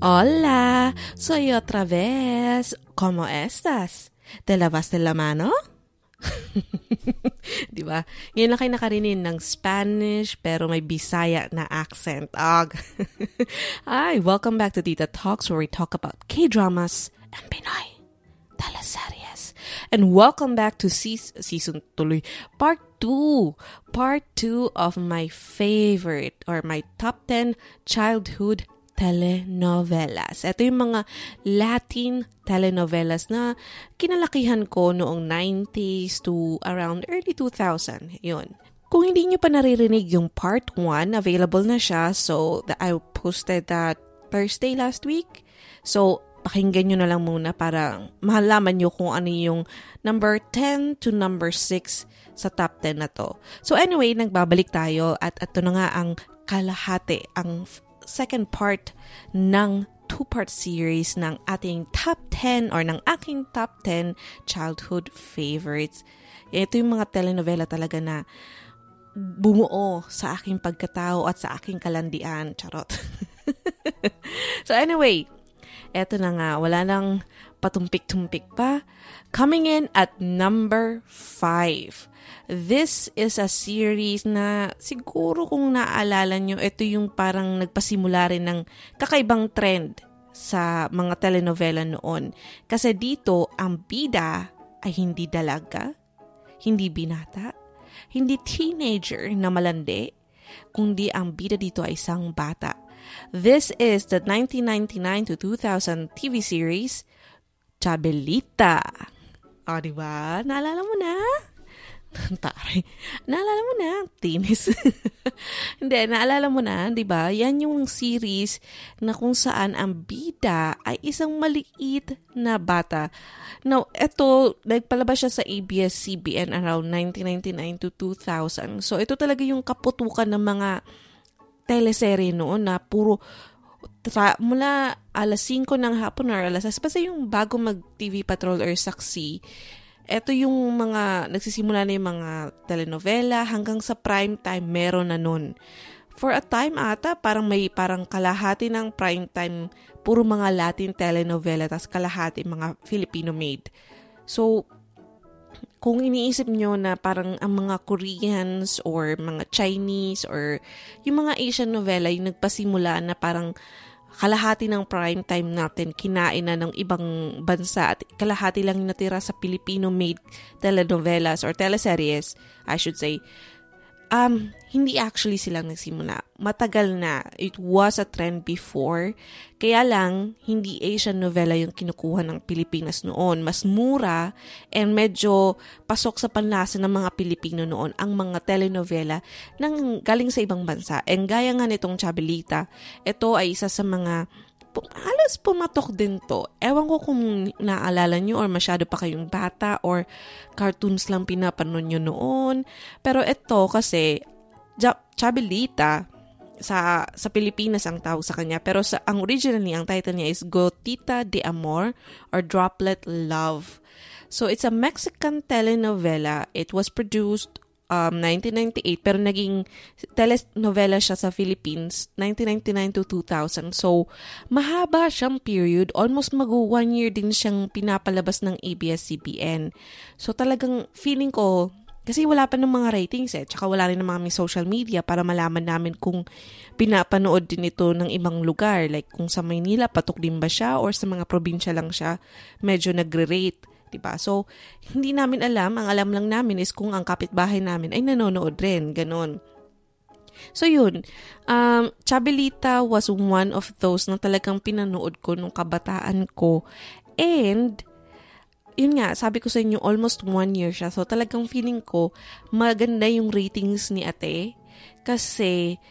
Hola, soy otra vez. ¿Cómo estás? ¿Te lavaste la mano? Di ba? Ngayon lang kayo nakarinig ng Spanish pero may Bisaya na accent. Ag. Hi, welcome back to Tita Talks where we talk about K-dramas and Pinoy teleseries. And welcome back to season, season tuloy, part 2. Part 2 of my favorite or my top 10 childhood telenovelas. Ito yung mga Latin telenovelas na kinalakihan ko noong 90s to around early 2000. Yun. Kung hindi nyo pa naririnig yung part 1, available na siya. So, the, I posted that Thursday last week. So, pakinggan nyo na lang muna para mahalaman nyo kung ano yung number 10 to number 6 sa top 10 na to. So anyway, nagbabalik tayo at ito na nga ang kalahati, ang second part ng two-part series ng ating top 10 or ng aking top 10 childhood favorites. Ito yung mga telenovela talaga na bumuo sa aking pagkatao at sa aking kalandian. Charot. so anyway, eto na nga, wala nang patumpik-tumpik pa. Coming in at number 5 This is a series na siguro kung naaalala nyo, ito yung parang nagpasimula rin ng kakaibang trend sa mga telenovela noon. Kasi dito, ang bida ay hindi dalaga, hindi binata, hindi teenager na malandi, kundi ang bida dito ay isang bata. This is the 1999 to 2000 TV series, Chabelita. O, diba? Naalala mo na? Taray. Naalala mo na, tinis. Hindi, naalala mo na, di ba? Yan yung series na kung saan ang bida ay isang maliit na bata. Now, ito, nagpalabas siya sa ABS-CBN around 1999 to 2000. So, ito talaga yung kaputukan ng mga teleserye noon na puro tra- mula alas 5 ng hapon or alas 6, basta yung bago mag-TV Patrol or Saksi, ito yung mga, nagsisimula na yung mga telenovela hanggang sa prime time meron na nun. For a time ata, parang may parang kalahati ng prime time, puro mga Latin telenovela, tas kalahati mga Filipino-made. So, kung iniisip nyo na parang ang mga Koreans or mga Chinese or yung mga Asian novela yung nagpasimula na parang kalahati ng prime time natin kinain na ng ibang bansa at kalahati lang natira sa Filipino-made telenovelas or teleseries, I should say, um, hindi actually silang nagsimula. Matagal na. It was a trend before. Kaya lang, hindi Asian novela yung kinukuha ng Pilipinas noon. Mas mura and medyo pasok sa panlasa ng mga Pilipino noon ang mga telenovela ng galing sa ibang bansa. And gaya nga nitong Chabelita, ito ay isa sa mga halos pumatok din to. Ewan ko kung naalala nyo or masyado pa kayong bata or cartoons lang pinapanood nyo noon. Pero ito kasi, Chabelita, sa sa Pilipinas ang tawag sa kanya pero sa ang originally ang title niya is Gotita de Amor or Droplet Love. So it's a Mexican telenovela. It was produced um, 1998 pero naging telenovela siya sa Philippines 1999 to 2000. So, mahaba siyang period. Almost mag one year din siyang pinapalabas ng ABS-CBN. So, talagang feeling ko, kasi wala pa ng mga ratings eh, tsaka wala rin ng mga social media para malaman namin kung pinapanood din ito ng ibang lugar. Like kung sa Maynila, patok din ba siya or sa mga probinsya lang siya medyo nagre-rate 'Diba? So, hindi namin alam. Ang alam lang namin is kung ang kapitbahay namin ay nanonood rin. Ganon. So yun, um, Chabelita was one of those na talagang pinanood ko nung kabataan ko. And, yun nga, sabi ko sa inyo, almost one year siya. So talagang feeling ko, maganda yung ratings ni ate. Kasi,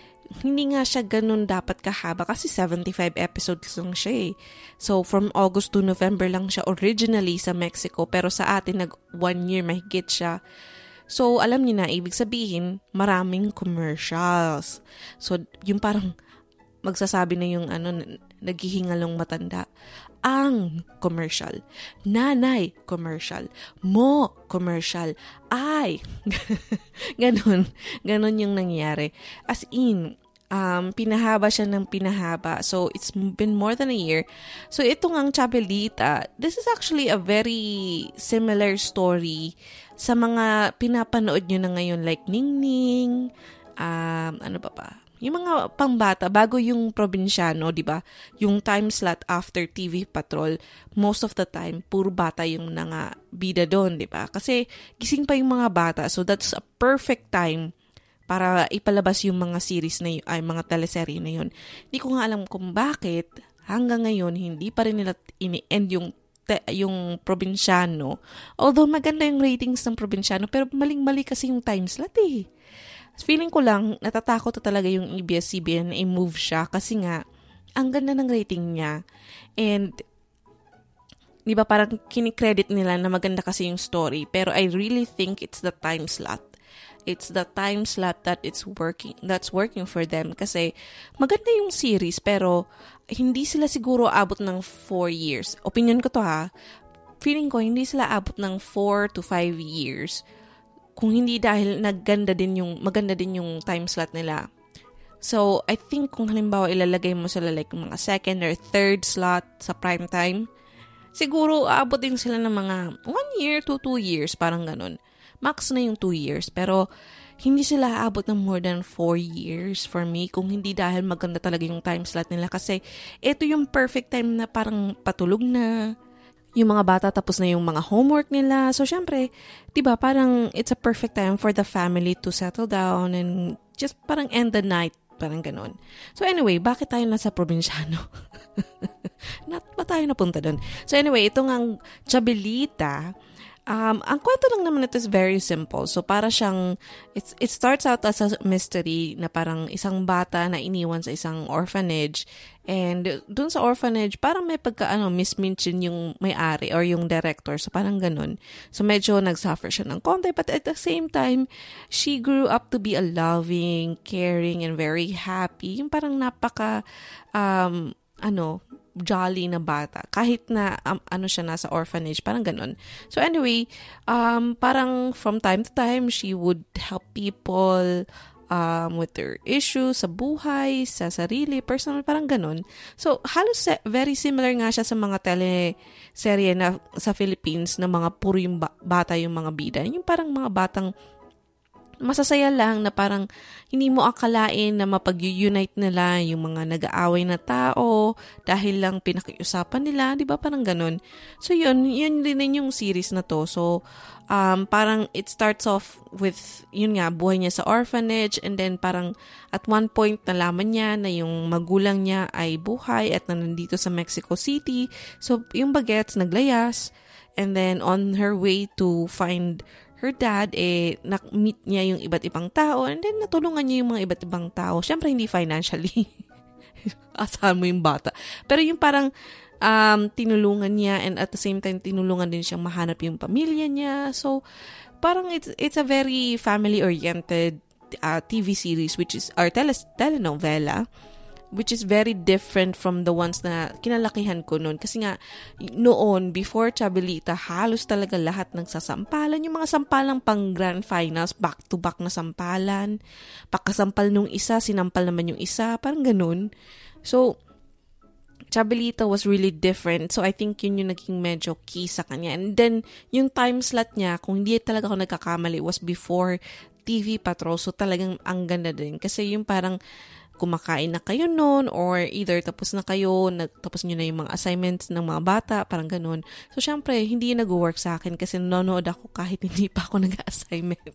hindi nga siya ganun dapat kahaba kasi 75 episodes lang siya eh. So, from August to November lang siya originally sa Mexico pero sa atin nag one year mahigit siya. So, alam niyo na, ibig sabihin, maraming commercials. So, yung parang magsasabi na yung ano, naghihingalong matanda. Ang commercial. Nanay commercial. Mo commercial. Ay. ganon. Ganon yung nangyari. As in, um, pinahaba siya ng pinahaba. So, it's been more than a year. So, itong ang Chabelita, this is actually a very similar story sa mga pinapanood nyo na ngayon like Ningning, um, ano pa pa, yung mga pangbata, bago yung probinsyano, di ba? Yung time slot after TV Patrol, most of the time, puro bata yung nanga bida doon, di ba? Kasi gising pa yung mga bata, so that's a perfect time para ipalabas yung mga series na yun, ay mga teleserye na yun. Hindi ko nga alam kung bakit hanggang ngayon hindi pa rin nila ini-end yung te, yung probinsyano. Although maganda yung ratings ng probinsyano, pero maling-mali kasi yung time slot eh. Feeling ko lang, natatakot na talaga yung ABS-CBN na i-move siya kasi nga, ang ganda ng rating niya. And, di ba parang kinikredit nila na maganda kasi yung story, pero I really think it's the time slot it's the time slot that it's working that's working for them kasi maganda yung series pero hindi sila siguro abot ng 4 years. Opinion ko to ha. Feeling ko hindi sila abot ng 4 to 5 years kung hindi dahil nagganda din yung maganda din yung time slot nila. So, I think kung halimbawa ilalagay mo sila like mga second or third slot sa prime time, siguro aabot din sila ng mga 1 year to 2 years, parang ganun max na yung 2 years. Pero, hindi sila aabot ng more than 4 years for me kung hindi dahil maganda talaga yung time slot nila kasi ito yung perfect time na parang patulog na, yung mga bata tapos na yung mga homework nila. So, syempre, di ba parang it's a perfect time for the family to settle down and just parang end the night. Parang ganun. So, anyway, bakit tayo nasa probinsyano? Not ba tayo napunta doon? So, anyway, itong ang Chabelita, Um, ang kwento lang naman ito is very simple. So, para siyang, it's, it starts out as a mystery na parang isang bata na iniwan sa isang orphanage. And dun sa orphanage, parang may pagka, ano, mismention yung may-ari or yung director. So, parang ganun. So, medyo nagsuffer siya ng konti. But at the same time, she grew up to be a loving, caring, and very happy. Yung parang napaka, um, ano, jolly na bata. Kahit na um, ano siya nasa orphanage, parang ganun. So anyway, um, parang from time to time, she would help people um, with their issues sa buhay, sa sarili, personal, parang ganun. So, halos very similar nga siya sa mga tele-serye na sa Philippines na mga puro yung ba- bata yung mga bida. Yung parang mga batang masasaya lang na parang hindi mo akalain na mapag-unite nila yung mga nag-aaway na tao dahil lang pinakiusapan nila, 'di ba? Parang ganun. So yun, yun din yung series na to. So um, parang it starts off with yun nga buhay niya sa orphanage and then parang at one point nalaman niya na yung magulang niya ay buhay at nandito sa Mexico City. So yung bagets naglayas and then on her way to find her dad, eh, na-meet niya yung iba't ibang tao and then natulungan niya yung mga iba't ibang tao. Siyempre, hindi financially. Asahan mo yung bata. Pero yung parang um, tinulungan niya and at the same time, tinulungan din siyang mahanap yung pamilya niya. So, parang it's, it's a very family-oriented uh, TV series which is, or tele, telenovela which is very different from the ones na kinalakihan ko noon. Kasi nga, noon, before Chabelita, halos talaga lahat ng sasampalan. Yung mga sampalang pang grand finals, back-to-back na sampalan. Pagkasampal nung isa, sinampal naman yung isa. Parang ganun. So, Chabelita was really different. So, I think yun yung naging medyo key sa kanya. And then, yung time slot niya, kung hindi talaga ako nagkakamali, was before TV Patrol. So, talagang ang ganda din. Kasi yung parang, kumakain na kayo noon or either tapos na kayo, tapos nyo na yung mga assignments ng mga bata, parang ganun. So, syempre, hindi nag-work sa akin kasi nanonood ako kahit hindi pa ako nag-assignment.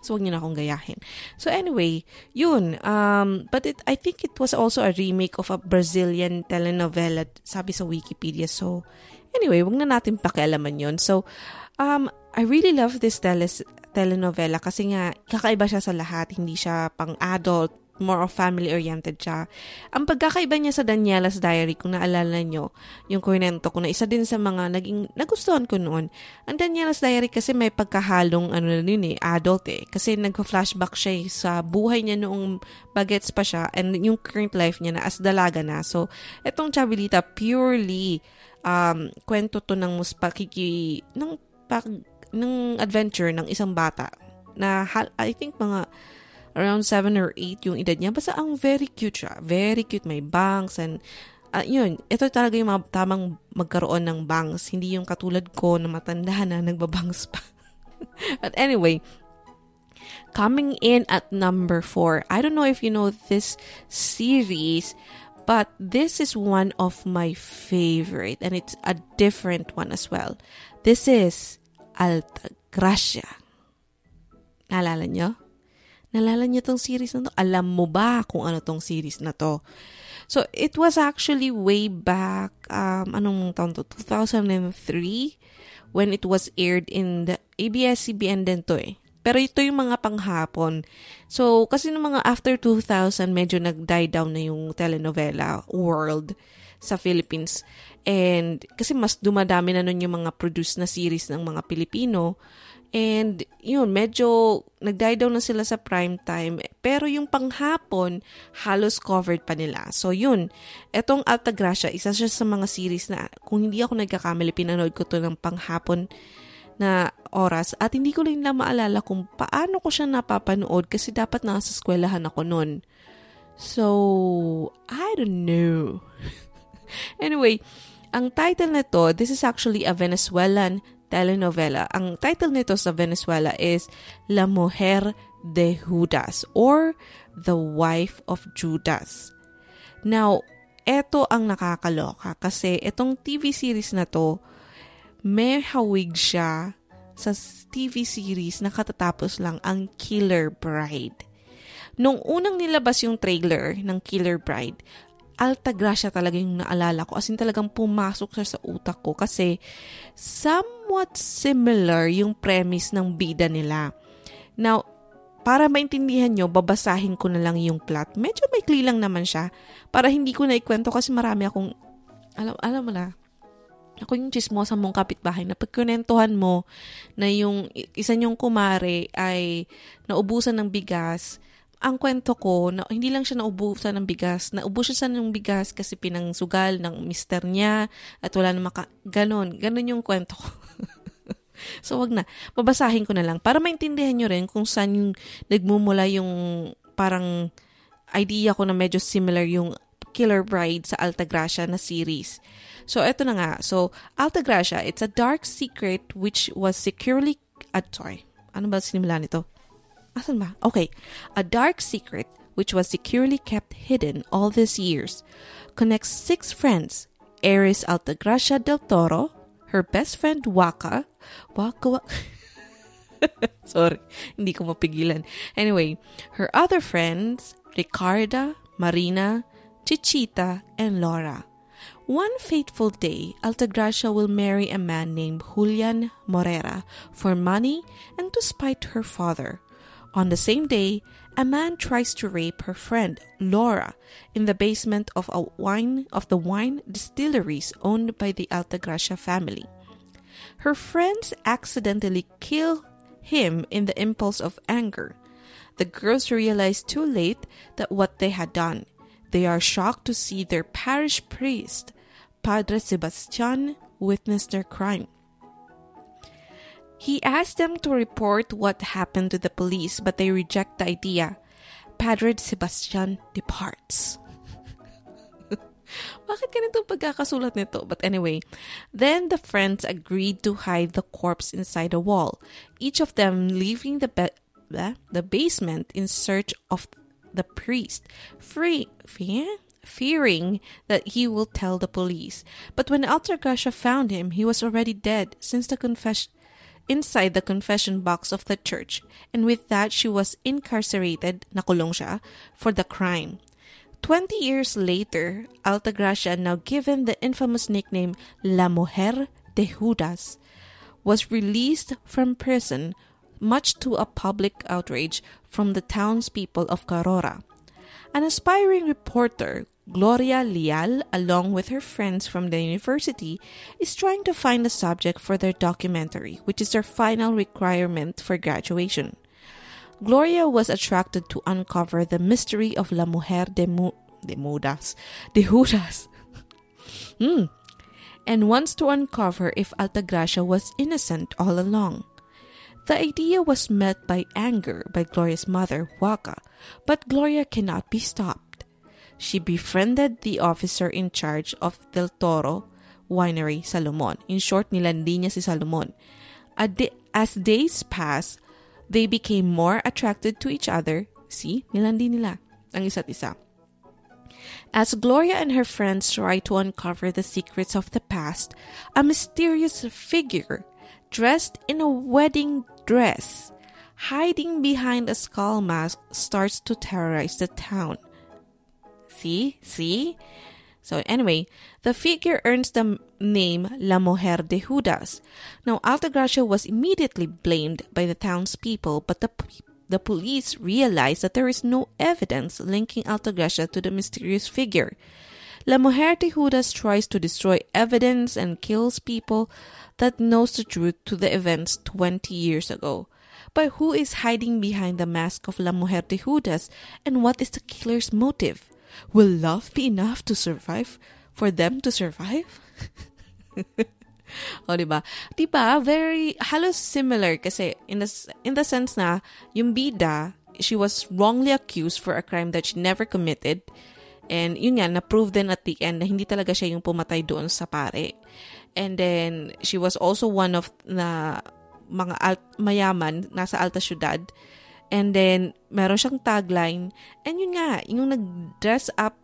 so, wag nyo na akong gayahin. So, anyway, yun. Um, but it, I think it was also a remake of a Brazilian telenovela, sabi sa Wikipedia. So, anyway, wag na natin pakialaman yun. So, um, I really love this tele- telenovela kasi nga kakaiba siya sa lahat. Hindi siya pang adult, more of family-oriented siya. Ang pagkakaiba niya sa Daniela's Diary, kung naalala nyo, yung kwento ko na isa din sa mga naging, nagustuhan ko noon. Ang Daniela's Diary kasi may pagkahalong ano na yun eh, adult eh. Kasi nagpa-flashback siya eh, sa buhay niya noong bagets pa siya and yung current life niya na as dalaga na. So, etong Chabilita, purely um, kwento to ng muspakiki, ng, pag, ng adventure ng isang bata na I think mga around 7 or 8 yung edad niya. Basta ang very cute siya. Very cute. May bangs and uh, yun, ito talaga yung tamang magkaroon ng bangs. Hindi yung katulad ko na matanda na nagbabangs pa. But anyway, coming in at number 4. I don't know if you know this series, but this is one of my favorite and it's a different one as well. This is Alta Gracia. Naalala nyo? Nalala niyo tong series na to? Alam mo ba kung ano tong series na to? So, it was actually way back, um, anong taon to? 2003 when it was aired in the ABS-CBN din to eh. Pero ito yung mga panghapon. So, kasi ng mga after 2000, medyo nag-die down na yung telenovela world sa Philippines. And kasi mas dumadami na nun yung mga produced na series ng mga Pilipino. And yun, medyo nag-die down na sila sa prime time. Pero yung panghapon, halos covered pa nila. So yun, etong Altagracia, isa siya sa mga series na kung hindi ako nagkakamali, pinanood ko to ng panghapon na oras. At hindi ko rin lang maalala kung paano ko siya napapanood kasi dapat nasa eskwelahan ako nun. So, I don't know. anyway, ang title nito, this is actually a Venezuelan telenovela. Ang title nito sa Venezuela is La Mujer de Judas or The Wife of Judas. Now, eto ang nakakaloka kasi itong TV series na to, may hawig siya sa TV series na katatapos lang ang Killer Bride. Nung unang nilabas yung trailer ng Killer Bride, Alta Gracia talaga yung naalala ko. As in talagang pumasok siya sa utak ko kasi somewhat similar yung premise ng bida nila. Now, para maintindihan nyo, babasahin ko na lang yung plot. Medyo maikli lang naman siya para hindi ko na ikwento kasi marami akong, alam, alam mo na, ako yung chismosa mong kapitbahay na pagkunentuhan mo na yung isa niyong kumare ay naubusan ng bigas, ang kwento ko, na hindi lang siya naubusan ng bigas. Naubusan siya ng bigas kasi pinangsugal ng mister niya at wala na maka... Ganon. Ganon yung kwento ko. so, wag na. Babasahin ko na lang para maintindihan nyo rin kung saan yung nagmumula yung parang idea ko na medyo similar yung Killer Bride sa Altagracia na series. So, eto na nga. So, Altagracia, it's a dark secret which was securely... Uh, sorry. Ano ba sinimula nito? Asan ba? Okay. A dark secret, which was securely kept hidden all these years, connects six friends Eris Altagracia del Toro, her best friend Waka, Waka, Waka Sorry, hindi ko mapigilan. Anyway, her other friends, Ricarda, Marina, Chichita, and Laura. One fateful day, Altagracia will marry a man named Julian Morera for money and to spite her father. On the same day, a man tries to rape her friend Laura in the basement of a wine of the wine distilleries owned by the Altagracia family. Her friends accidentally kill him in the impulse of anger. The girls realize too late that what they had done. They are shocked to see their parish priest, Padre Sebastian, witness their crime. He asked them to report what happened to the police, but they reject the idea. Padre Sebastian departs. Bakit ganito pagkakasulat nito? But anyway, then the friends agreed to hide the corpse inside a wall, each of them leaving the, be- the basement in search of the priest, free, fear, fearing that he will tell the police. But when Altagracia found him, he was already dead since the confession inside the confession box of the church, and with that she was incarcerated, nakulong siya, for the crime. Twenty years later, Altagracia, now given the infamous nickname La Mujer de Judas, was released from prison, much to a public outrage from the townspeople of Carora. An aspiring reporter Gloria Leal, along with her friends from the university, is trying to find a subject for their documentary, which is their final requirement for graduation. Gloria was attracted to uncover the mystery of La Mujer de, Mu- de Mudas, de Judas, hmm. and wants to uncover if Altagracia was innocent all along. The idea was met by anger by Gloria's mother, Waka, but Gloria cannot be stopped. She befriended the officer in charge of Del Toro Winery, Salomon. In short, nilandi niya si Salomon. As days pass, they became more attracted to each other. See, nilandi nila ang isa't isa. As Gloria and her friends try to uncover the secrets of the past, a mysterious figure dressed in a wedding dress, hiding behind a skull mask, starts to terrorize the town. See? See? So anyway, the figure earns the name La Mujer de Judas. Now, Altagracia was immediately blamed by the townspeople, but the, the police realized that there is no evidence linking Altagracia to the mysterious figure. La Mujer de Judas tries to destroy evidence and kills people that knows the truth to the events 20 years ago. But who is hiding behind the mask of La Mujer de Judas and what is the killer's motive? Will love be enough to survive for them to survive? o, di ba? Di ba? Very, halos similar kasi in the, in the sense na yung bida, she was wrongly accused for a crime that she never committed. And yun nga, na-prove din at the end na hindi talaga siya yung pumatay doon sa pare. And then, she was also one of na mga alt- mayaman nasa alta syudad And then, meron siyang tagline. And yun nga, yung nag-dress up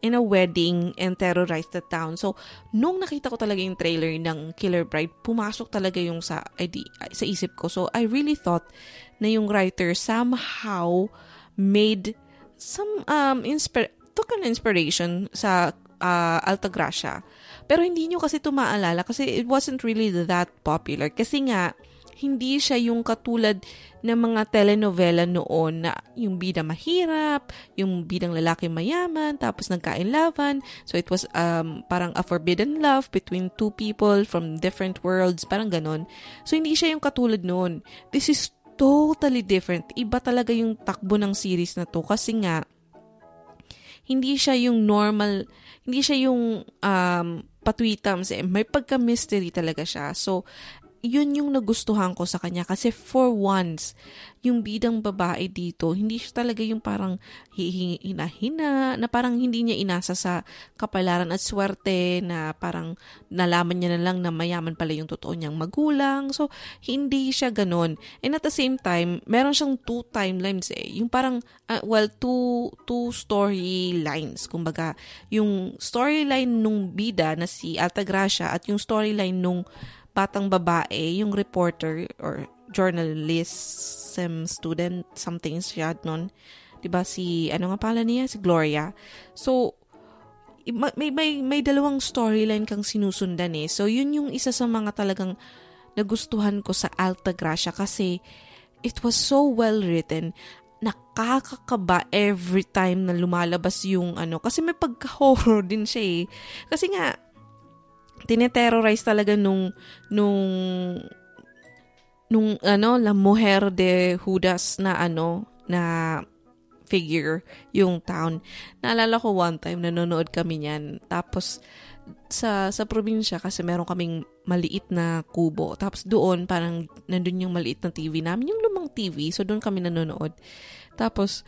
in a wedding and terrorize the town. So, nung nakita ko talaga yung trailer ng Killer Bride, pumasok talaga yung sa, sa isip ko. So, I really thought na yung writer somehow made some, um, inspir- took an inspiration sa uh, Altagracia. Pero hindi nyo kasi ito maalala kasi it wasn't really that popular. Kasi nga, hindi siya yung katulad ng mga telenovela noon na yung bida mahirap, yung bidang lalaki mayaman, tapos nagkainlaban. So it was um, parang a forbidden love between two people from different worlds, parang ganon. So hindi siya yung katulad noon. This is totally different. Iba talaga yung takbo ng series na to kasi nga hindi siya yung normal, hindi siya yung um, patwitams eh. May pagka-mystery talaga siya. So, yun yung nagustuhan ko sa kanya kasi for once, yung bidang babae dito, hindi siya talaga yung parang hihina-hina, na parang hindi niya inasa sa kapalaran at swerte na parang nalaman niya na lang na mayaman pala yung totoo niyang magulang. So, hindi siya ganon. And at the same time, meron siyang two timelines eh. Yung parang, uh, well, two, two storylines. Kumbaga, yung storyline nung bida na si Altagracia at yung storyline nung batang babae, yung reporter or journalism student, something siya nun. Diba si, ano nga pala niya? Si Gloria. So, may, may, may dalawang storyline kang sinusundan eh. So, yun yung isa sa mga talagang nagustuhan ko sa Alta Gracia kasi it was so well written nakakakaba every time na lumalabas yung ano. Kasi may pagka-horror din siya eh. Kasi nga, tineterrorize talaga nung nung nung ano la mujer de Judas na ano na figure yung town. Naalala ko one time nanonood kami niyan. Tapos sa sa probinsya kasi meron kaming maliit na kubo. Tapos doon parang nandun yung maliit na TV namin, yung lumang TV. So doon kami nanonood. Tapos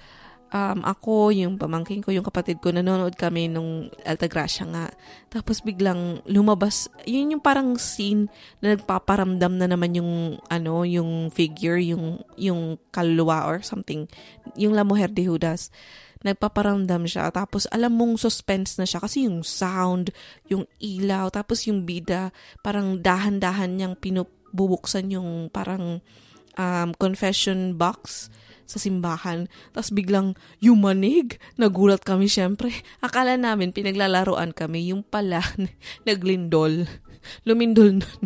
um, ako, yung pamangking ko, yung kapatid ko, nanonood kami nung Altagracia nga. Tapos biglang lumabas, yun yung parang scene na nagpaparamdam na naman yung, ano, yung figure, yung, yung kaluluwa or something. Yung La Mujer de Judas nagpaparamdam siya. Tapos alam mong suspense na siya kasi yung sound, yung ilaw, tapos yung bida, parang dahan-dahan niyang pinubuksan yung parang um, confession box sa simbahan. Tapos biglang yumanig. Nagulat kami syempre. Akala namin pinaglalaroan kami. Yung pala, naglindol. Lumindol nun.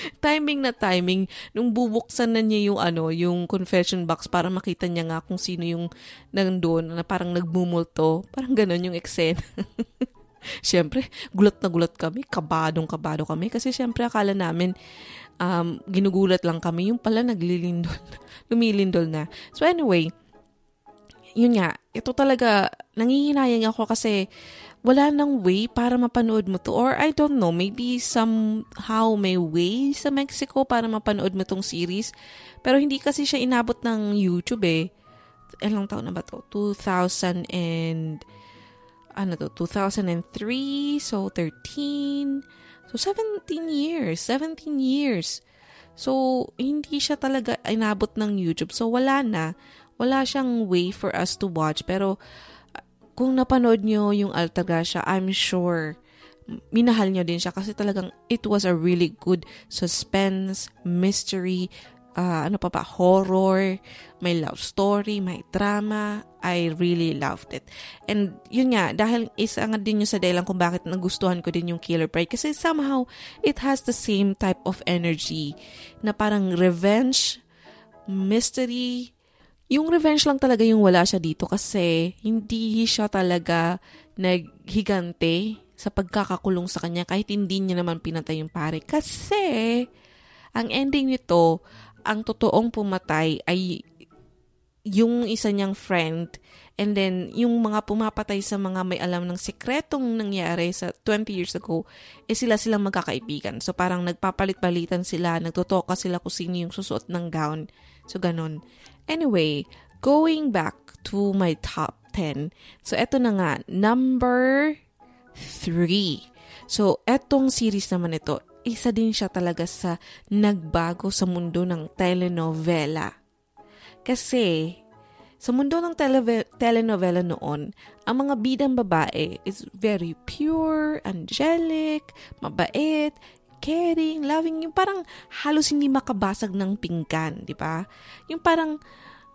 timing na timing nung bubuksan na niya yung ano, yung confession box para makita niya nga kung sino yung nandoon na parang nagmumulto. Parang ganun yung eksena. Siyempre, gulat na gulat kami, kabadong kabado kami kasi siyempre akala namin um, ginugulat lang kami. Yung pala naglilindol, lumilindol na. So anyway, yun nga, ito talaga, nangihinayang ako kasi wala nang way para mapanood mo to. Or I don't know, maybe somehow may way sa Mexico para mapanood mo tong series. Pero hindi kasi siya inabot ng YouTube eh. Ilang taon na ba to? 2000 and ano to, 2003, so 13, So, 17 years. 17 years. So, hindi siya talaga inabot ng YouTube. So, wala na. Wala siyang way for us to watch. Pero, kung napanood nyo yung Altagracia, I'm sure minahal nyo din siya kasi talagang it was a really good suspense, mystery, uh, ano pa ba, horror, may love story, may drama. I really loved it. And yun nga, dahil isa nga din yung sa dahilan kung bakit nagustuhan ko din yung Killer Pride kasi somehow it has the same type of energy na parang revenge, mystery, yung revenge lang talaga yung wala siya dito kasi hindi siya talaga naghigante sa pagkakakulong sa kanya kahit hindi niya naman pinatay yung pare. Kasi, ang ending nito, ang totoong pumatay ay yung isa niyang friend and then yung mga pumapatay sa mga may alam ng sekretong nangyari sa 20 years ago, eh sila silang magkakaibigan. So parang nagpapalit-palitan sila, nagtotoka sila kung sino yung susuot ng gown. So ganun. Anyway, going back to my top 10. So eto na nga, number 3. So etong series naman ito, isa din siya talaga sa nagbago sa mundo ng telenovela. Kasi sa mundo ng tele- telenovela noon, ang mga bidang babae is very pure, angelic, mabait, caring, loving, yung parang halos hindi makabasag ng pinggan, di ba? Yung parang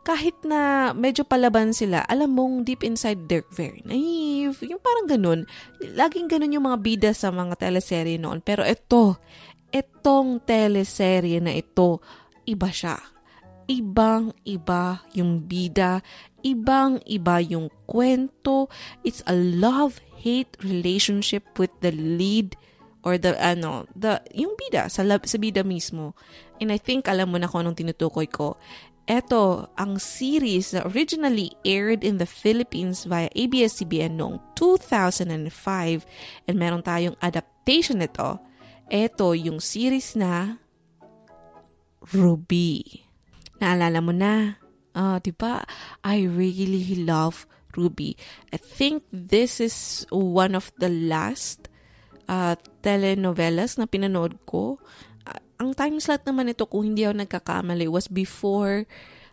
kahit na medyo palaban sila, alam mong deep inside they're very naive. Yung parang ganun. Laging ganun yung mga bida sa mga teleserye noon. Pero ito, itong teleserye na ito, iba siya. Ibang-iba yung bida, ibang-iba yung kwento. It's a love-hate relationship with the lead or the ano, the yung bida sa sa bida mismo. And I think alam mo na kung anong tinutukoy ko. Ito ang series na originally aired in the Philippines via ABS-CBN noong 2005 and meron tayong adaptation nito. Ito yung series na Ruby. Naalala mo na? Uh, di ba? I really love Ruby. I think this is one of the last uh, telenovelas na pinanood ko ang time slot naman ito, kung hindi ako nagkakamali, was before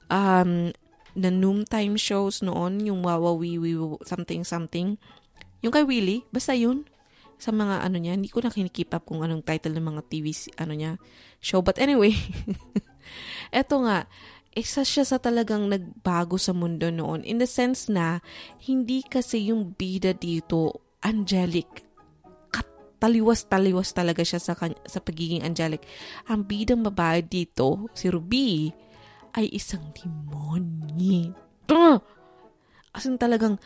um, the noontime shows noon, yung Wawa Wiwi something something. Yung kay Willie, basta yun. Sa mga ano niya, hindi ko na kinikip up kung anong title ng mga TV ano niya, show. But anyway, eto nga, isa siya sa talagang nagbago sa mundo noon in the sense na hindi kasi yung bida dito angelic taliwas-taliwas talaga siya sa, sa pagiging angelic. Ang bidang babae dito, si Ruby, ay isang demonyo. As in talagang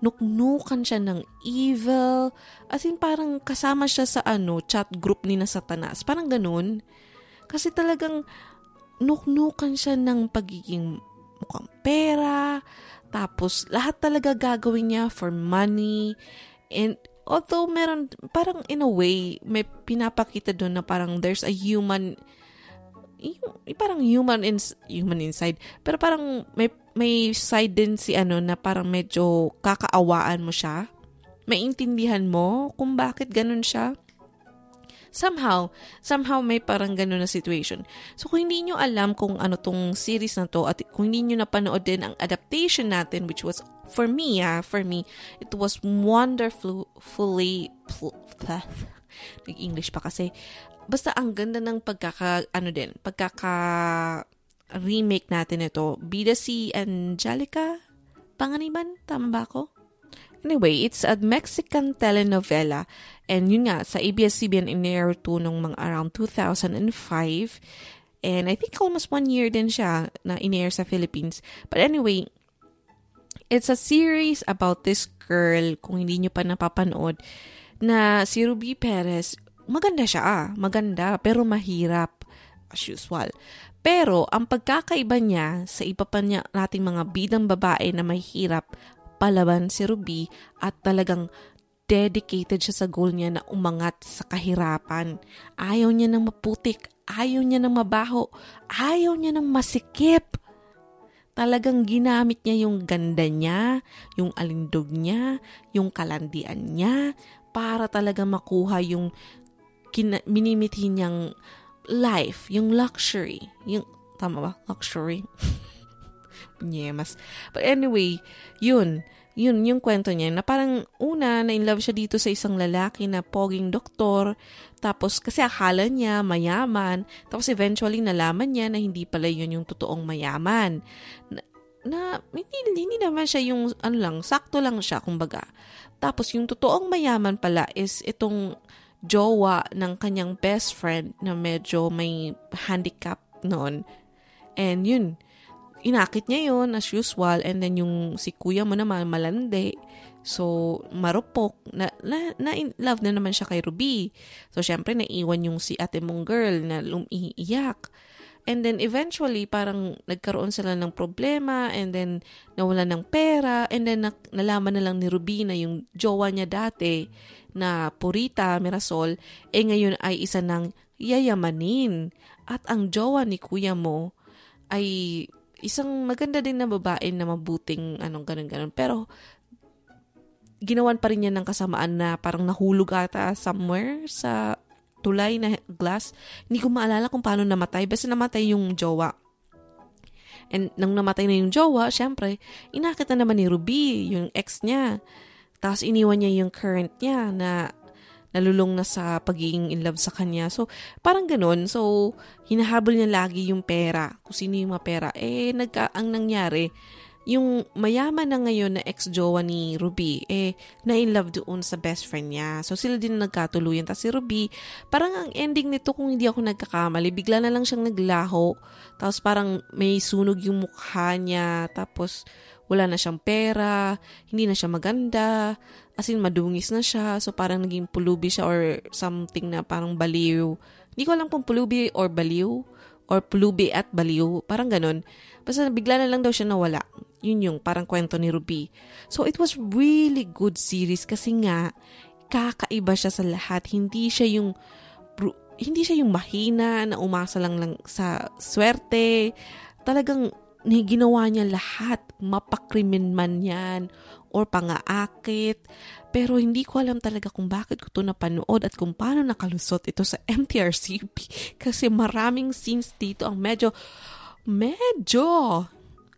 nuknukan siya ng evil. As in parang kasama siya sa ano, chat group ni na Satanas. Parang ganun. Kasi talagang nuknukan siya ng pagiging mukhang pera. Tapos lahat talaga gagawin niya for money. And Although meron, parang in a way, may pinapakita doon na parang there's a human yung, parang human ins human inside. Pero parang may may side din si ano na parang medyo kakaawaan mo siya. Maintindihan mo kung bakit ganun siya somehow, somehow may parang ganun na situation. So kung hindi nyo alam kung ano tong series na to at kung hindi nyo napanood din ang adaptation natin which was for me, ah, for me, it was wonderfully nag-English pa kasi basta ang ganda ng pagkaka ano din, pagkaka remake natin ito. Bida si Angelica Panganiban, tama ba ako? Anyway, it's a Mexican telenovela. And yun nga, sa ABS-CBN in-air to nung mga around 2005. And I think almost one year din siya na in-air sa Philippines. But anyway, it's a series about this girl, kung hindi nyo pa napapanood, na si Ruby Perez, maganda siya ah, maganda, pero mahirap as usual. Pero ang pagkakaiba niya sa iba pa niya nating mga bidang babae na mahirap palaban si Ruby at talagang dedicated siya sa goal niya na umangat sa kahirapan. Ayaw niya ng maputik, ayaw niya ng mabaho, ayaw niya ng masikip. Talagang ginamit niya yung ganda niya, yung alindog niya, yung kalandian niya para talaga makuha yung kina- minimithi niyang life, yung luxury, yung tama ba? Luxury. Nyemas. But anyway, yun. Yun, yung kwento niya na parang una, na in love siya dito sa isang lalaki na poging doktor. Tapos kasi akala niya mayaman. Tapos eventually nalaman niya na hindi pala yun yung totoong mayaman. Na, na hindi, hindi naman siya yung ano lang, sakto lang siya kumbaga. Tapos yung totoong mayaman pala is itong jowa ng kanyang best friend na medyo may handicap noon. And yun, inakit niya yon as usual and then yung si kuya mo naman malandi. So, marupok. Na, na, na in love na naman siya kay Ruby. So, syempre, naiwan yung si ate mong girl na lumiiyak. And then, eventually, parang nagkaroon sila ng problema and then nawala ng pera and then na, nalaman na lang ni Ruby na yung jowa niya dati na Purita Mirasol, eh ngayon ay isa ng yayamanin. At ang jowa ni kuya mo ay isang maganda din na babae na mabuting anong ganun-ganun. Pero, ginawan pa rin niya ng kasamaan na parang nahulog ata somewhere sa tulay na glass. Hindi ko maalala kung paano namatay. Basta namatay yung jowa. And nang namatay na yung jowa, syempre, inakit na naman ni Ruby, yung ex niya. Tapos iniwan niya yung current niya na nalulong na sa pagiging in love sa kanya. So, parang ganun. So, hinahabol niya lagi yung pera. Kung sino yung mga pera. Eh, nagka, ang nangyari, yung mayaman na ngayon na ex-jowa ni Ruby, eh, na-in love doon sa best friend niya. So, sila din nagkatuluyan. Tapos si Ruby, parang ang ending nito kung hindi ako nagkakamali, bigla na lang siyang naglaho. Tapos parang may sunog yung mukha niya. Tapos, wala na siyang pera, hindi na siya maganda, as in madungis na siya, so parang naging pulubi siya or something na parang baliw. Hindi ko alam kung pulubi or baliw, or pulubi at baliw, parang ganun. Basta bigla na lang daw siya nawala. Yun yung parang kwento ni Ruby. So it was really good series kasi nga, kakaiba siya sa lahat. Hindi siya yung hindi siya yung mahina na umasa lang lang sa swerte. Talagang ginawa niya lahat. Mapakrimen man yan or pangaakit. Pero hindi ko alam talaga kung bakit ko to napanood at kung paano nakalusot ito sa MTRCB. Kasi maraming scenes dito ang medyo, medyo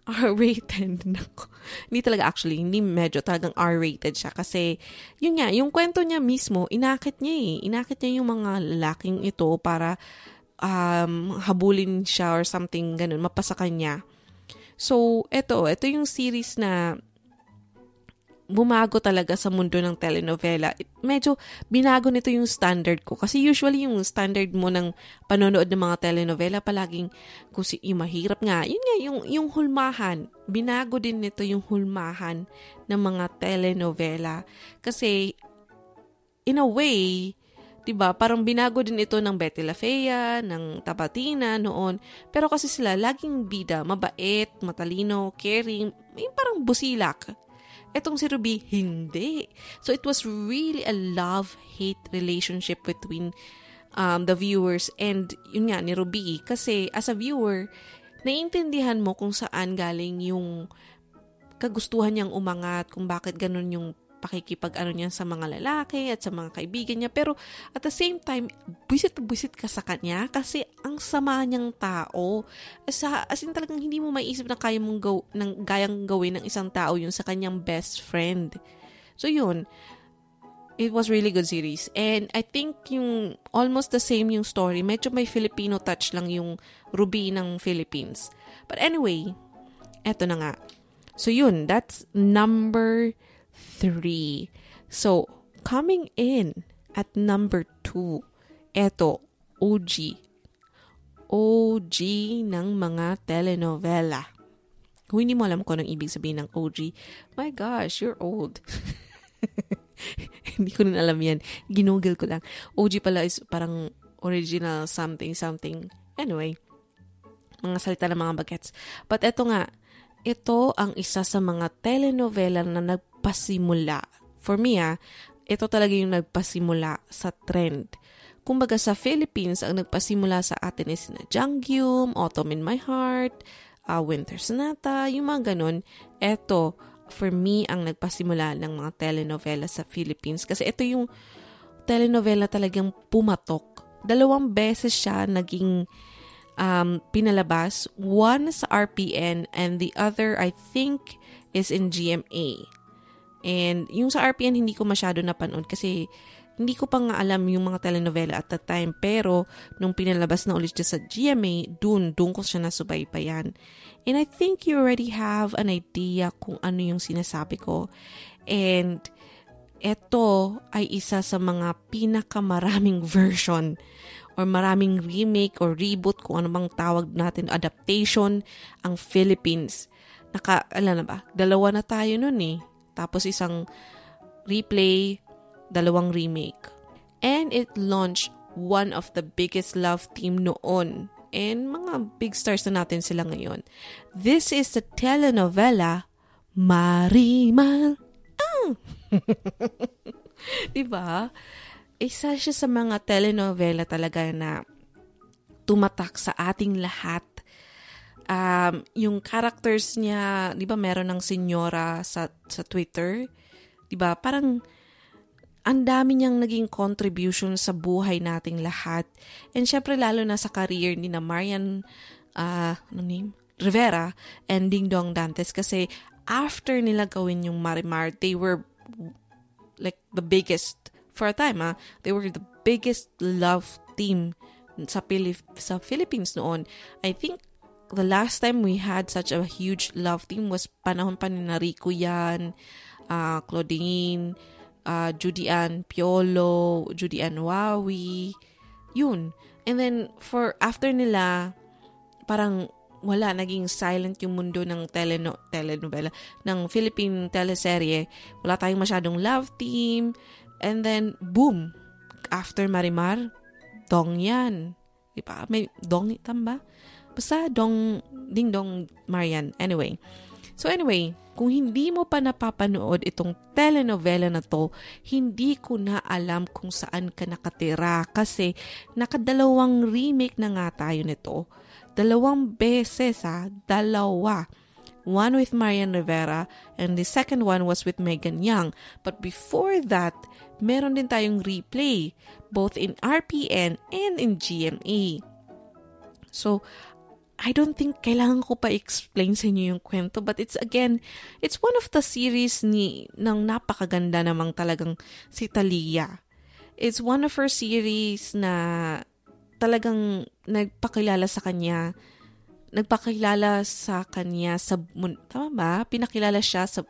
R-rated. hindi talaga actually, hindi medyo talagang R-rated siya. Kasi, yun nga, yung kwento niya mismo, inakit niya eh. Inakit niya yung mga lalaking ito para um, habulin siya or something ganun, mapasa kanya. So, ito, ito yung series na bumago talaga sa mundo ng telenovela. Medyo binago nito yung standard ko. Kasi usually yung standard mo ng panonood ng mga telenovela palaging kung si, yung mahirap nga. Yun nga, yung, yung hulmahan. Binago din nito yung hulmahan ng mga telenovela. Kasi in a way, 'di ba? Parang binago din ito ng Betty La Fea, ng Tabatina noon. Pero kasi sila laging bida, mabait, matalino, caring, yung parang busilak. Etong si Ruby, hindi. So it was really a love-hate relationship between um, the viewers and yun nga ni Ruby kasi as a viewer naiintindihan mo kung saan galing yung kagustuhan niyang umangat kung bakit ganun yung pakikipag ano niya sa mga lalaki at sa mga kaibigan niya. Pero at the same time, buisit buisit ka sa kanya kasi ang sama niyang tao. Sa, as in talagang hindi mo maiisip na kaya mong gaw, ng, gayang gawin ng isang tao yun sa kanyang best friend. So yun, it was really good series. And I think yung almost the same yung story. Medyo may Filipino touch lang yung Ruby ng Philippines. But anyway, eto na nga. So yun, that's number three. So, coming in at number two, eto, OG. OG ng mga telenovela. Kung hindi mo alam kung anong ibig sabihin ng OG, my gosh, you're old. hindi ko rin alam yan. Ginugel ko lang. OG pala is parang original something something. Anyway, mga salita ng mga bagets. But eto nga, ito ang isa sa mga telenovela na nagpasimula. For me ah, ito talaga yung nagpasimula sa trend. Kumbaga sa Philippines, ang nagpasimula sa atin is na Jangyum, Autumn in My Heart, uh, Winter Sonata, yung mga ganun. Ito, for me, ang nagpasimula ng mga telenovela sa Philippines. Kasi ito yung telenovela talagang pumatok. Dalawang beses siya naging um, pinalabas. One sa RPN and the other, I think, is in GMA. And yung sa RPN, hindi ko masyado napanood kasi hindi ko pa nga alam yung mga telenovela at that time. Pero, nung pinalabas na ulit siya sa GMA, dun, dun ko siya nasubaybayan. And I think you already have an idea kung ano yung sinasabi ko. And, ito ay isa sa mga pinakamaraming version or maraming remake or reboot kung ano bang tawag natin adaptation ang Philippines. Naka, alam na ba? Dalawa na tayo nun eh. Tapos isang replay, dalawang remake. And it launched one of the biggest love team noon. And mga big stars na natin sila ngayon. This is the telenovela Marimal. Ah! diba? Isa siya sa mga telenovela talaga na tumatak sa ating lahat. Um, yung characters niya, di ba meron ng senyora sa, sa Twitter? Di ba? Parang ang dami niyang naging contribution sa buhay nating lahat. And syempre lalo na sa career ni na Marian uh, ano name? Rivera and Ding Dong Dantes kasi after nila gawin yung Marimar, they were like the biggest for a time, ah, they were the biggest love team sa, Pilip sa Philippines noon. I think the last time we had such a huge love team was panahon pa ni Rico yan, uh, Claudine, uh, Judy Ann Piolo, Judy Ann Wawi, yun. And then, for after nila, parang wala, naging silent yung mundo ng teleno, telenovela, ng Philippine teleserye. Wala tayong masyadong love team, And then, boom! After Marimar, dong yan. Di ba? May dong, tamba? Basta dong, ding dong Marian. Anyway. So anyway, kung hindi mo pa napapanood itong telenovela na to, hindi ko na alam kung saan ka nakatira kasi nakadalawang remake na nga tayo nito. Dalawang beses ha, dalawa one with Marian Rivera, and the second one was with Megan Young. But before that, meron din tayong replay, both in RPN and in GMA. So, I don't think kailangan ko pa explain sa inyo yung kwento but it's again, it's one of the series ni ng napakaganda namang talagang si Talia. It's one of her series na talagang nagpakilala sa kanya nagpakilala sa kanya sa, tama ba? Pinakilala siya sa,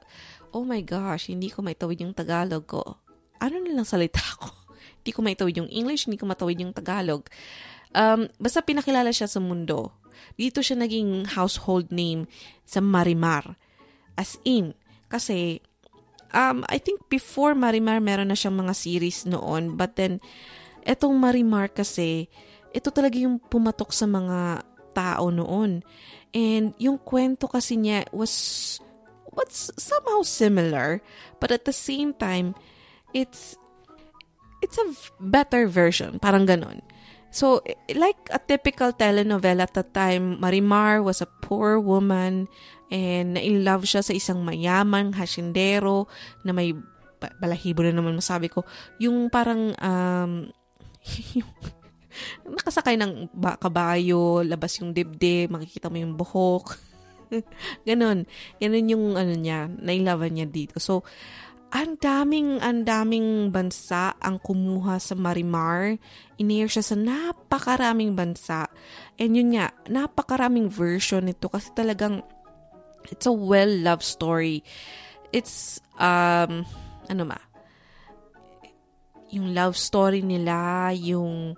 oh my gosh, hindi ko maitawid yung Tagalog ko. Ano nilang salita ko? hindi ko maitawid yung English, hindi ko matawid yung Tagalog. Um, basta pinakilala siya sa mundo. Dito siya naging household name sa Marimar. As in, kasi um, I think before Marimar meron na siyang mga series noon. But then, etong Marimar kasi, ito talaga yung pumatok sa mga tao noon. And yung kwento kasi niya was was somehow similar, but at the same time, it's it's a better version, parang ganon. So, like a typical telenovela at the time, Marimar was a poor woman and in love siya sa isang mayamang hasindero na may balahibo na naman masabi ko. Yung parang, um, nakasakay ng kabayo, labas yung dibdib, makikita mo yung buhok. Ganon. Ganon yung ano niya, nailaban niya dito. So, ang daming, ang daming bansa ang kumuha sa Marimar. Inair siya sa napakaraming bansa. And yun nga, napakaraming version nito kasi talagang it's a well-loved story. It's, um, ano ma, yung love story nila, yung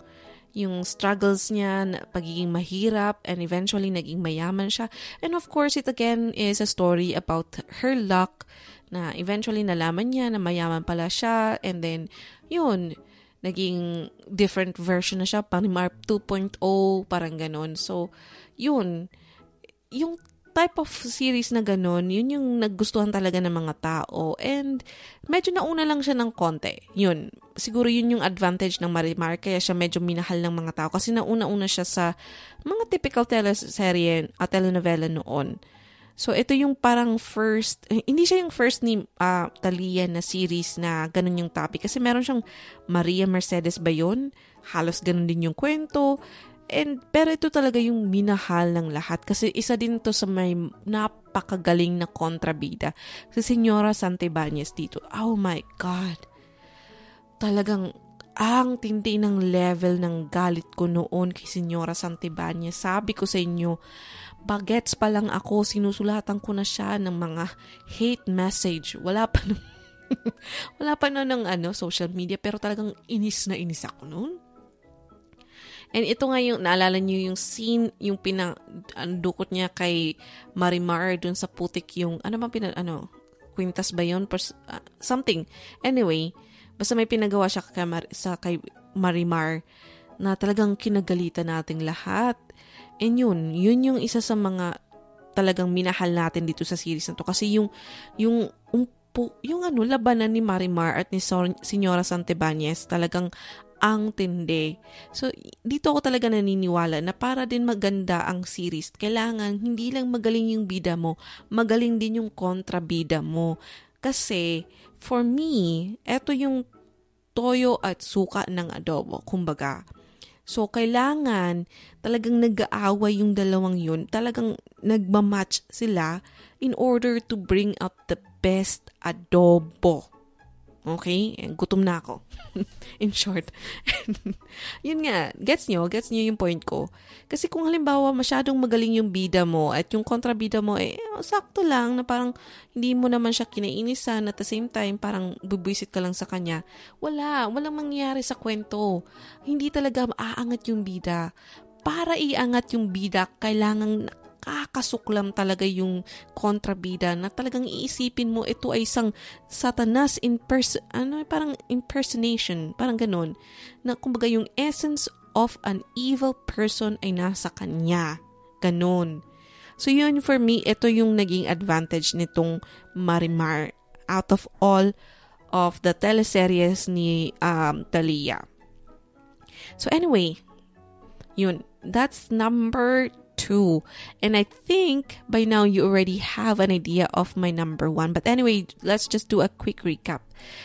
yung struggles niya, pagiging mahirap, and eventually naging mayaman siya. And of course, it again is a story about her luck, na eventually nalaman niya na mayaman pala siya and then yun naging different version na siya Panimar 2.0 parang ganon so yun yung type of series na ganon, yun yung naggustuhan talaga ng mga tao. And medyo nauna lang siya ng konti. Yun. Siguro yun yung advantage ng Marimar, kaya siya medyo minahal ng mga tao. Kasi nauna-una siya sa mga typical teleserye at telenovela noon. So, ito yung parang first, eh, hindi siya yung first ni uh, Talia na series na ganun yung topic. Kasi meron siyang Maria Mercedes ba yun? Halos ganun din yung kwento. And, pero ito talaga yung minahal ng lahat. Kasi isa din to sa may napakagaling na kontrabida. Si Senyora Santibanez dito. Oh my God. Talagang ang tindi ng level ng galit ko noon kay Senyora Santibanez. Sabi ko sa inyo, bagets pa lang ako, sinusulatan ko na siya ng mga hate message. Wala pa nung, wala pa na ng ano, social media, pero talagang inis na inis ako noon. And ito nga yung, naalala niyo yung scene, yung pinandukot niya kay Marimar dun sa putik yung, ano ba pinag, ano, kwintas ba yun? Pers- uh, something. Anyway, basta may pinagawa siya kay, Mar- sa, kay Marimar na talagang kinagalitan nating lahat. And yun, yun yung isa sa mga talagang minahal natin dito sa series na to. Kasi yung, yung, umpo, yung ano, labanan ni Marimar at ni Senyora Santibanez talagang ang tindi. So, dito ako talaga naniniwala na para din maganda ang series, kailangan hindi lang magaling yung bida mo, magaling din yung kontrabida mo. Kasi, for me, eto yung toyo at suka ng adobo. Kumbaga, So, kailangan talagang nag-aaway yung dalawang yun. Talagang nagmamatch sila in order to bring out the best adobo. Okay? Gutom na ako. In short. yun nga, gets nyo? Gets nyo yung point ko? Kasi kung halimbawa masyadong magaling yung bida mo at yung kontrabida mo, eh, sakto lang na parang hindi mo naman siya kinainisan at the same time parang bubwisit ka lang sa kanya. Wala. Walang mangyayari sa kwento. Hindi talaga maaangat yung bida. Para iangat yung bida, kailangan nakakasuklam talaga yung kontrabida na talagang iisipin mo ito ay isang satanas in person, ano, parang impersonation, parang ganun. Na kumbaga yung essence of an evil person ay nasa kanya. Ganun. So yun for me, ito yung naging advantage nitong Marimar out of all of the teleseries ni um, Talia. So anyway, yun, that's number two. And I think by now you already have an idea of my number one. But anyway, let's just do a quick recap.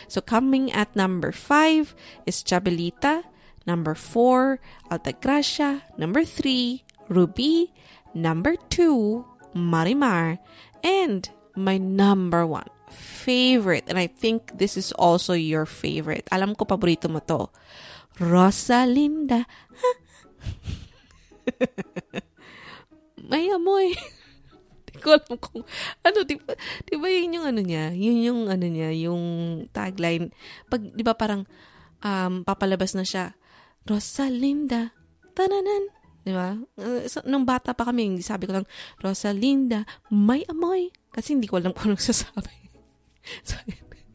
So coming at number five is Chabelita. Number four, Altagracia. Number three, Ruby. Number two, Marimar. And my number one favorite, and I think this is also your favorite. Alam ko paborito mo to. Rosalinda. may amoy. Di ko alam kung, ano, di ba, di ba yun yung ano niya, yun yung ano niya, yung tagline. Pag, di ba parang, um, papalabas na siya, Rosalinda, tananan. Di ba? Uh, so, nung bata pa kami, sabi ko lang, Rosalinda, may amoy. Kasi hindi ko alam kung anong sasabi. so,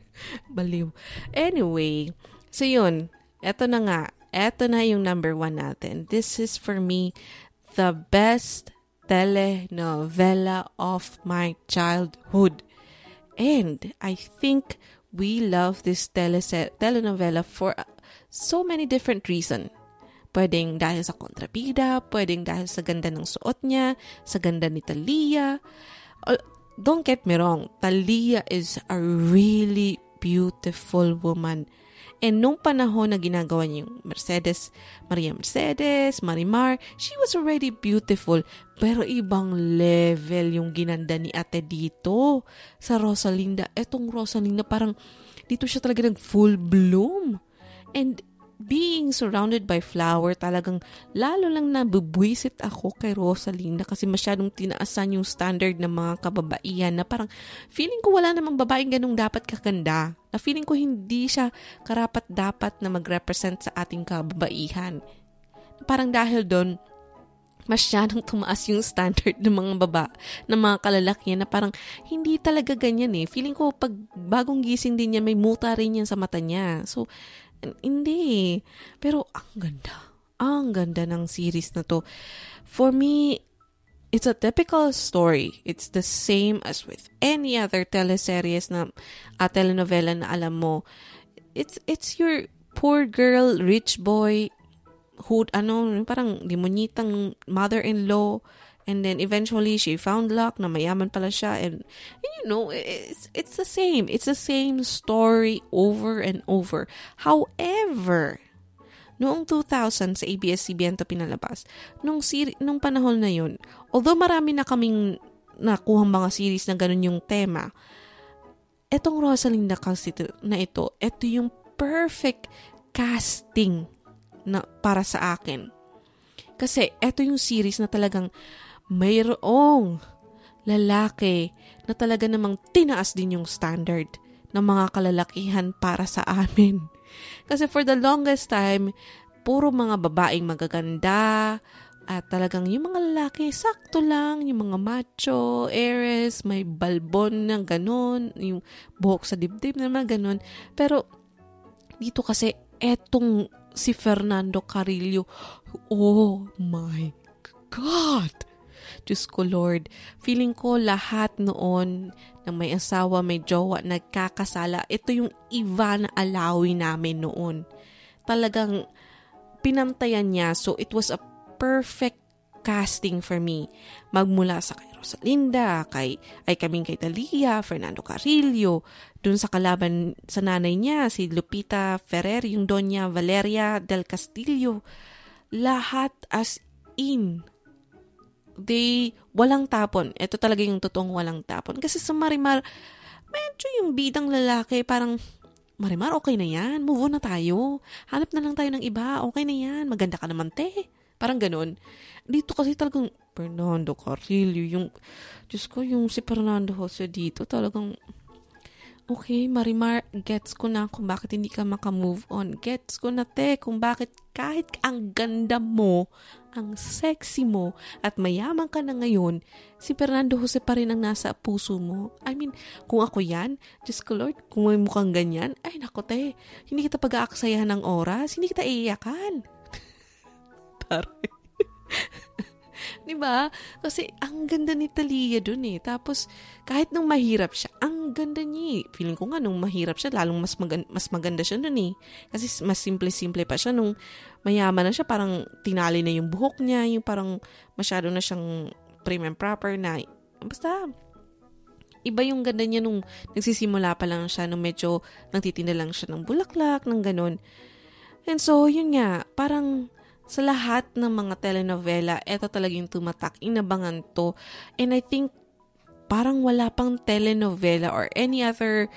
baliw. Anyway, so yun, eto na nga, eto na yung number one natin. This is for me the best telenovela of my childhood. And I think we love this tele telenovela for uh, so many different reasons. pwedeng dahil sa kontrabida, pwedeng dahil sa ganda ng suot niya, sa ganda ni Talia. Don't get me wrong, Talia is a really beautiful woman. And nung panahon na ginagawa niya yung Mercedes, Maria Mercedes, Marimar, she was already beautiful. Pero ibang level yung ginanda ni ate dito sa Rosalinda. Etong Rosalinda parang dito siya talaga nag full bloom. And being surrounded by flower, talagang lalo lang nabubwisit ako kay Rosalinda kasi masyadong tinaasan yung standard ng mga kababaihan na parang feeling ko wala namang babaeng ganung dapat kakanda. Na feeling ko hindi siya karapat-dapat na mag-represent sa ating kababaihan. Parang dahil doon, masyadong tumaas yung standard ng mga baba, ng mga kalalakihan na parang hindi talaga ganyan eh. Feeling ko pag bagong gising din yan, may muta rin yan sa mata niya. So, hindi. Pero ang ganda. Ang ganda ng series na to. For me, it's a typical story. It's the same as with any other teleseries na uh, telenovela na alam mo. It's it's your poor girl, rich boy, who, ano, parang demonyitang mother-in-law And then eventually she found luck na mayaman pala siya and, and you know it's it's the same. It's the same story over and over. However, noong 2000 sa ABS-CBN to pinalabas, nung seri- nung panahon na yun, although marami na kaming nakuhang mga series na ganun yung tema, etong Rosalinda kasi na ito, ito yung perfect casting na para sa akin. Kasi ito yung series na talagang mayroong lalaki na talaga namang tinaas din yung standard ng mga kalalakihan para sa amin. Kasi for the longest time, puro mga babaeng magaganda, at talagang yung mga lalaki, sakto lang, yung mga macho, eres, may balbon ng ganon, yung buhok sa dibdib na mga ganon. Pero, dito kasi, etong si Fernando Carillo, oh my God! Diyos ko Lord, feeling ko lahat noon ng may asawa, may jowa, nagkakasala, ito yung iba na alawi namin noon. Talagang pinantayan niya, so it was a perfect casting for me. Magmula sa kay Rosalinda, kay, ay kaming kay Talia, Fernando Carillo, dun sa kalaban sa nanay niya, si Lupita Ferrer, yung Doña Valeria del Castillo. Lahat as in they walang tapon. Ito talaga yung totoong walang tapon. Kasi sa Marimar, medyo yung bidang lalaki, parang, Marimar, okay na yan. Move on na tayo. Hanap na lang tayo ng iba. Okay na yan. Maganda ka naman, te. Parang ganun. Dito kasi talagang, Fernando Carrillo, yung, Diyos ko, yung si Fernando Jose dito, talagang, okay, Marimar, gets ko na kung bakit hindi ka makamove on. Gets ko na te kung bakit kahit ang ganda mo, ang sexy mo, at mayaman ka na ngayon, si Fernando Jose pa rin ang nasa puso mo. I mean, kung ako yan, Diyos ko Lord, kung may mukhang ganyan, ay nako te, hindi kita pag-aaksayahan ng oras, hindi kita iiyakan. Taray. 'Di ba? Kasi ang ganda ni Talia dun eh. Tapos kahit nung mahirap siya, ang ganda niya. Eh. Feeling ko nga nung mahirap siya, lalong mas maganda, mas maganda siya dun eh. Kasi mas simple-simple pa siya nung mayaman na siya, parang tinali na yung buhok niya, yung parang masyado na siyang prim and proper na basta iba yung ganda niya nung nagsisimula pa lang siya, nung medyo nagtitinda lang siya ng bulaklak, ng ganun. And so, yun nga, parang sa lahat ng mga telenovela, ito talaga yung tumatak. Inabangan to. And I think parang wala pang telenovela or any other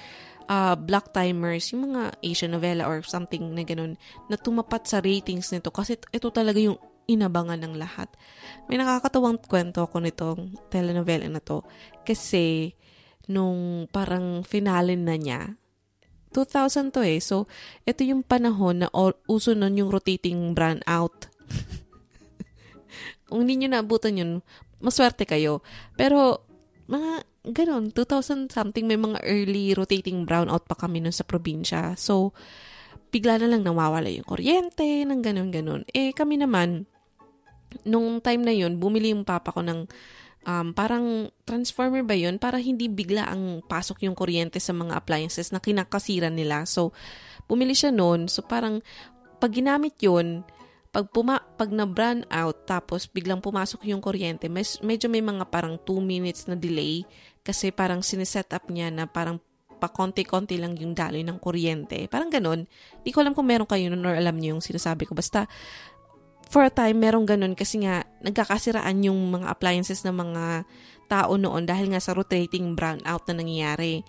uh, black timers, yung mga Asian novela or something na ganun, na tumapat sa ratings nito kasi ito talaga yung inabangan ng lahat. May nakakatawang kwento ako nitong telenovela na to kasi nung parang finale na niya, 2000 to eh. So, ito yung panahon na uso nun yung rotating brand out. Kung hindi nyo naabutan yun, maswerte kayo. Pero, mga ganon, 2000 something, may mga early rotating brownout pa kami nun sa probinsya. So, bigla na lang nawawala yung kuryente, ng ganon-ganon. Eh, kami naman, nung time na yun, bumili yung papa ko ng um, parang transformer ba yun para hindi bigla ang pasok yung kuryente sa mga appliances na kinakasiran nila. So, bumili siya noon. So, parang pag ginamit yun, pag, puma, pag na-brown out, tapos biglang pumasok yung kuryente, mes, medyo may mga parang 2 minutes na delay kasi parang siniset up niya na parang pa konti-konti lang yung daloy ng kuryente. Parang ganun. Di ko alam kung meron kayo nun or alam niyo yung sinasabi ko. Basta, for a time, merong ganun kasi nga, nagkakasiraan yung mga appliances ng mga tao noon dahil nga sa rotating brownout na nangyayari.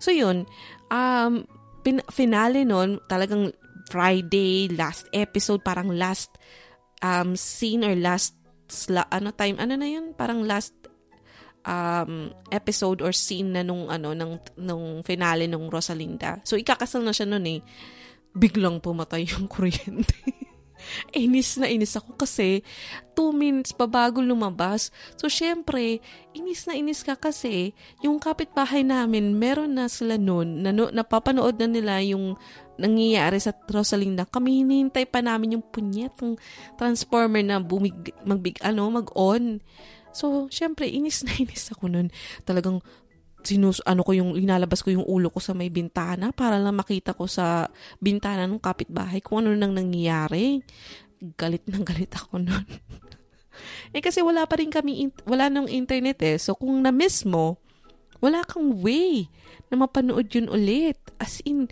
So yun, um, pin- finale noon, talagang Friday, last episode, parang last um, scene or last sla- ano time, ano na yun? Parang last um, episode or scene na nung ano nung, nung finale nung Rosalinda. So ikakasal na siya noon eh. Biglang pumatay yung kuryente. inis na inis ako kasi 2 minutes pa bago lumabas. So, syempre, inis na inis ka kasi yung kapitbahay namin, meron na sila noon, na, napapanood na nila yung nangyayari sa Rosalinda. Kami hinihintay pa namin yung punyet ng transformer na bumig, magbig, ano, mag-on. So, syempre, inis na inis ako nun. Talagang sinus ano ko yung linalabas ko yung ulo ko sa may bintana para lang makita ko sa bintana ng kapitbahay kung ano nang nangyayari. Galit na galit ako nun. eh kasi wala pa rin kami, wala nang internet eh. So kung na-miss mo, wala kang way na mapanood yun ulit. As in,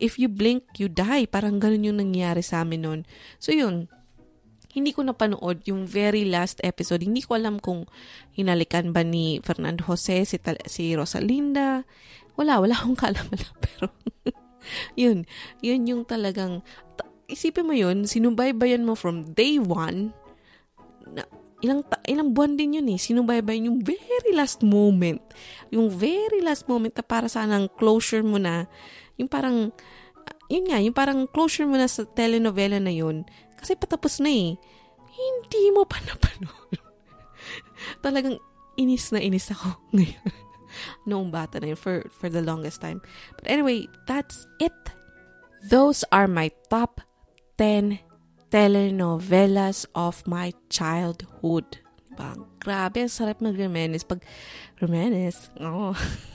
if you blink, you die. Parang ganun yung nangyari sa amin nun. So yun, hindi ko napanood yung very last episode. Hindi ko alam kung hinalikan ba ni Fernando Jose si, si Rosalinda. Wala, wala akong kaalam-alam. Pero, yun, yun yung talagang, isipin mo yun, sinubaybayan mo from day one, na, ilang, ilang buwan din yun eh, sinubaybayan yung very last moment. Yung very last moment na para sanang closure mo na, yung parang, yun nga, yung parang closure mo na sa telenovela na yun, kasi patapos na eh. Hindi mo pa napanood. Talagang inis na inis ako ngayon. Noong bata na yun for, for the longest time. But anyway, that's it. Those are my top 10 telenovelas of my childhood. Diba? Grabe, ang sarap mag-reminisce. Pag reminisce, oh.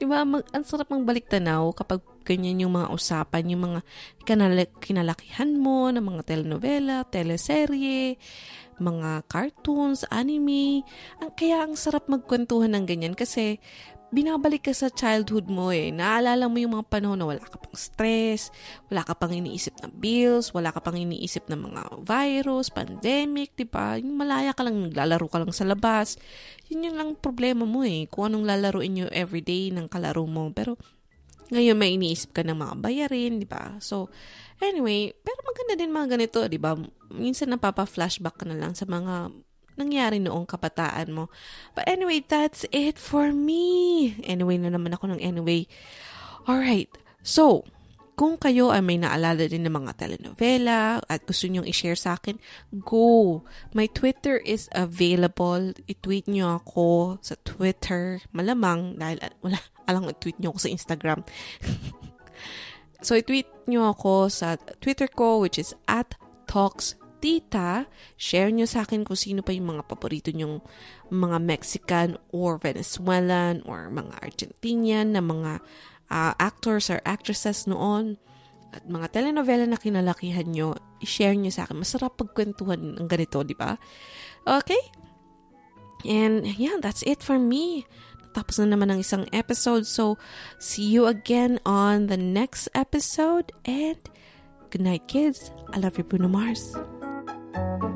diba, mag, ang sarap mang balik tanaw kapag ganyan yung mga usapan, yung mga kinal- kinalakihan mo ng mga telenovela, teleserye, mga cartoons, anime. Ang, kaya ang sarap magkwentuhan ng ganyan kasi binabalik ka sa childhood mo eh. Naalala mo yung mga panahon na wala ka pang stress, wala ka pang iniisip ng bills, wala ka pang iniisip ng mga virus, pandemic, di ba? Yung malaya ka lang, naglalaro ka lang sa labas. Yun yung lang problema mo eh. Kung anong lalaroin nyo everyday ng kalaro mo. Pero ngayon may iniisip ka ng mga bayarin, di ba? So, anyway, pero maganda din mga ganito, di ba? Minsan napapa-flashback ka na lang sa mga nangyari noong kabataan mo. But anyway, that's it for me. Anyway na naman ako ng anyway. Alright, so, kung kayo ay may naalala din ng mga telenovela at gusto nyong i-share sa akin, go! My Twitter is available. I-tweet nyo ako sa Twitter. Malamang dahil wala, alang i-tweet nyo ako sa Instagram. so, i-tweet nyo ako sa Twitter ko which is at Talks Tita. Share nyo sa akin kung sino pa yung mga paborito nyong mga Mexican or Venezuelan or mga Argentinian na mga uh, actors or actresses noon at mga telenovela na kinalakihan nyo, i-share nyo sa akin. Masarap pagkwentuhan ng ganito, di ba? Okay? And yeah, that's it for me. Tapos na naman ang isang episode. So, see you again on the next episode. And good night, kids. I love you, Bruno Mars. Thank you.